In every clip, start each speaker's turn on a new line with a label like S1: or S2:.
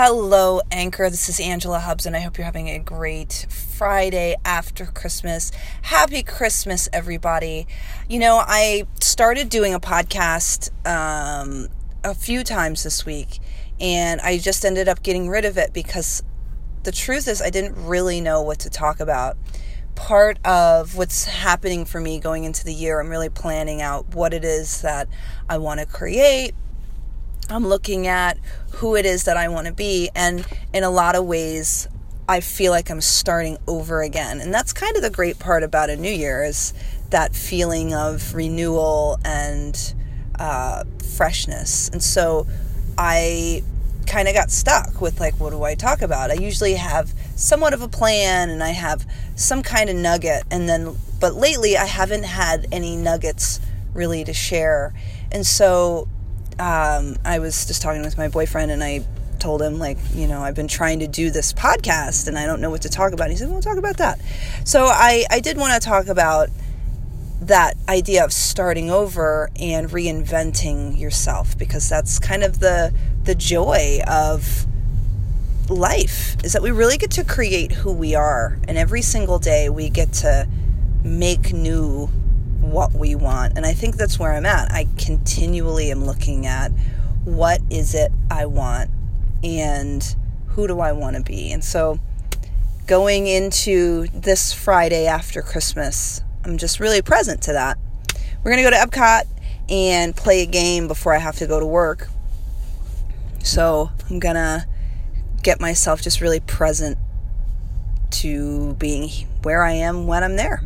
S1: Hello, Anchor. This is Angela Hubbs, and I hope you're having a great Friday after Christmas. Happy Christmas, everybody. You know, I started doing a podcast um, a few times this week, and I just ended up getting rid of it because the truth is, I didn't really know what to talk about. Part of what's happening for me going into the year, I'm really planning out what it is that I want to create I'm looking at who it is that I want to be. And in a lot of ways, I feel like I'm starting over again. And that's kind of the great part about a new year is that feeling of renewal and uh, freshness. And so I kind of got stuck with like, what do I talk about? I usually have somewhat of a plan and I have some kind of nugget. And then, but lately I haven't had any nuggets really to share. And so um, I was just talking with my boyfriend and I told him like you know i've been trying to do this podcast and i don't know what to talk about. He said we'll talk about that. So i i did want to talk about that idea of starting over and reinventing yourself because that's kind of the the joy of life is that we really get to create who we are and every single day we get to make new what we want. And I think that's where I'm at. I continually am looking at what is it I want and who do I want to be. And so going into this Friday after Christmas, I'm just really present to that. We're going to go to Epcot and play a game before I have to go to work. So I'm going to get myself just really present to being where I am when I'm there.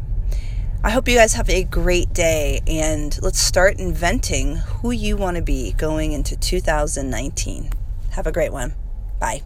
S1: I hope you guys have a great day and let's start inventing who you want to be going into 2019. Have a great one. Bye.